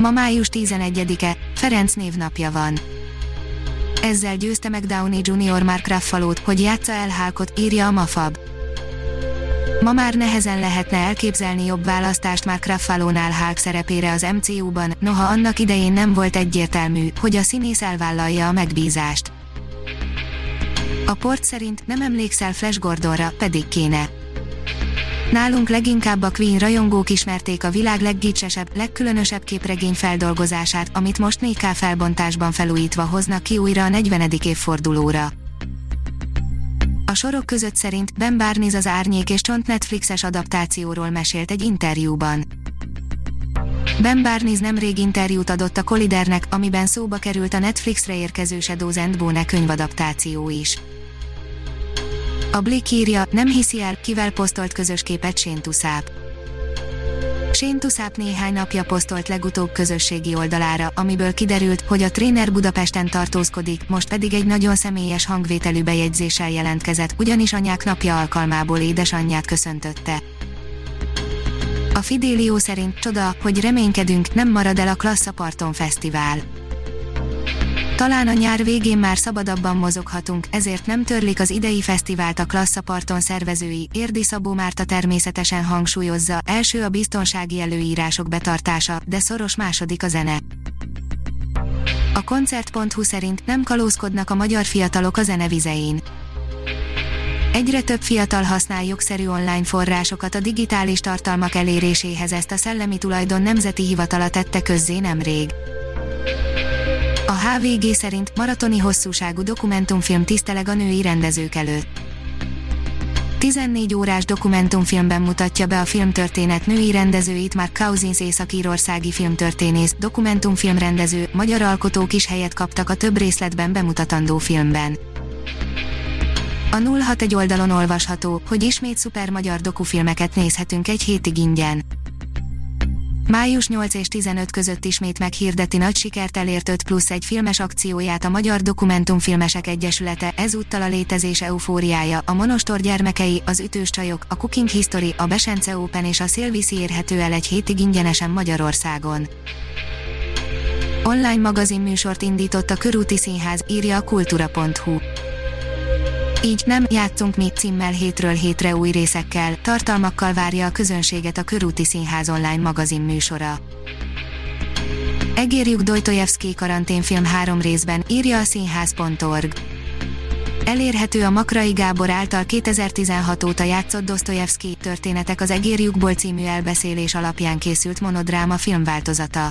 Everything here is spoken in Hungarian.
Ma május 11-e, Ferenc névnapja van. Ezzel győzte meg Downey Jr. Mark Ruffalo-t, hogy játsza el Hulkot, írja a Mafab. Ma már nehezen lehetne elképzelni jobb választást Mark Ruffalo-nál Hulk szerepére az MCU-ban, noha annak idején nem volt egyértelmű, hogy a színész elvállalja a megbízást. A port szerint nem emlékszel Flash Gordonra, pedig kéne. Nálunk leginkább a Queen rajongók ismerték a világ leggicsesebb, legkülönösebb képregény feldolgozását, amit most 4K felbontásban felújítva hoznak ki újra a 40. évfordulóra. A sorok között szerint Ben Barnes az Árnyék és Csont Netflixes adaptációról mesélt egy interjúban. Ben Barnes nemrég interjút adott a Collidernek, amiben szóba került a Netflixre érkező Shadows and Bone könyvadaptáció is. A Blick írja, nem hiszi el, kivel posztolt közös képet Séntuszáp. Séntuszáp néhány napja posztolt legutóbb közösségi oldalára, amiből kiderült, hogy a tréner Budapesten tartózkodik, most pedig egy nagyon személyes hangvételű bejegyzéssel jelentkezett, ugyanis anyák napja alkalmából édesanyját köszöntötte. A Fidélió szerint csoda, hogy reménykedünk, nem marad el a Klasszaparton Fesztivál talán a nyár végén már szabadabban mozoghatunk, ezért nem törlik az idei fesztivált a klasszaparton szervezői, Érdi Szabó Márta természetesen hangsúlyozza, első a biztonsági előírások betartása, de szoros második a zene. A koncert.hu szerint nem kalózkodnak a magyar fiatalok a zenevizein. Egyre több fiatal használ jogszerű online forrásokat a digitális tartalmak eléréséhez ezt a Szellemi Tulajdon Nemzeti Hivatala tette közzé nemrég. A HVG szerint maratoni hosszúságú dokumentumfilm tiszteleg a női rendezők előtt. 14 órás dokumentumfilmben mutatja be a filmtörténet női rendezőit már Cousins észak-írországi filmtörténész, dokumentumfilmrendező, magyar alkotók is helyet kaptak a több részletben bemutatandó filmben. A 061 oldalon olvasható, hogy ismét szuper magyar dokufilmeket nézhetünk egy hétig ingyen. Május 8 és 15 között ismét meghirdeti nagy sikert elért 5 plusz egy filmes akcióját a Magyar Dokumentumfilmesek Egyesülete, ezúttal a létezés eufóriája, a Monostor gyermekei, az ütős csajok, a Cooking History, a Besence Open és a Szilviszi érhető el egy hétig ingyenesen Magyarországon. Online magazin műsort indított a Körúti Színház, írja a kultura.hu. Így nem játszunk mi címmel hétről hétre új részekkel, tartalmakkal várja a közönséget a Körúti Színház online magazin műsora. Egérjük Dojtojevszki karanténfilm három részben, írja a színház.org. Elérhető a Makrai Gábor által 2016 óta játszott Dostoyevsky történetek az Egérjukból című elbeszélés alapján készült monodráma filmváltozata.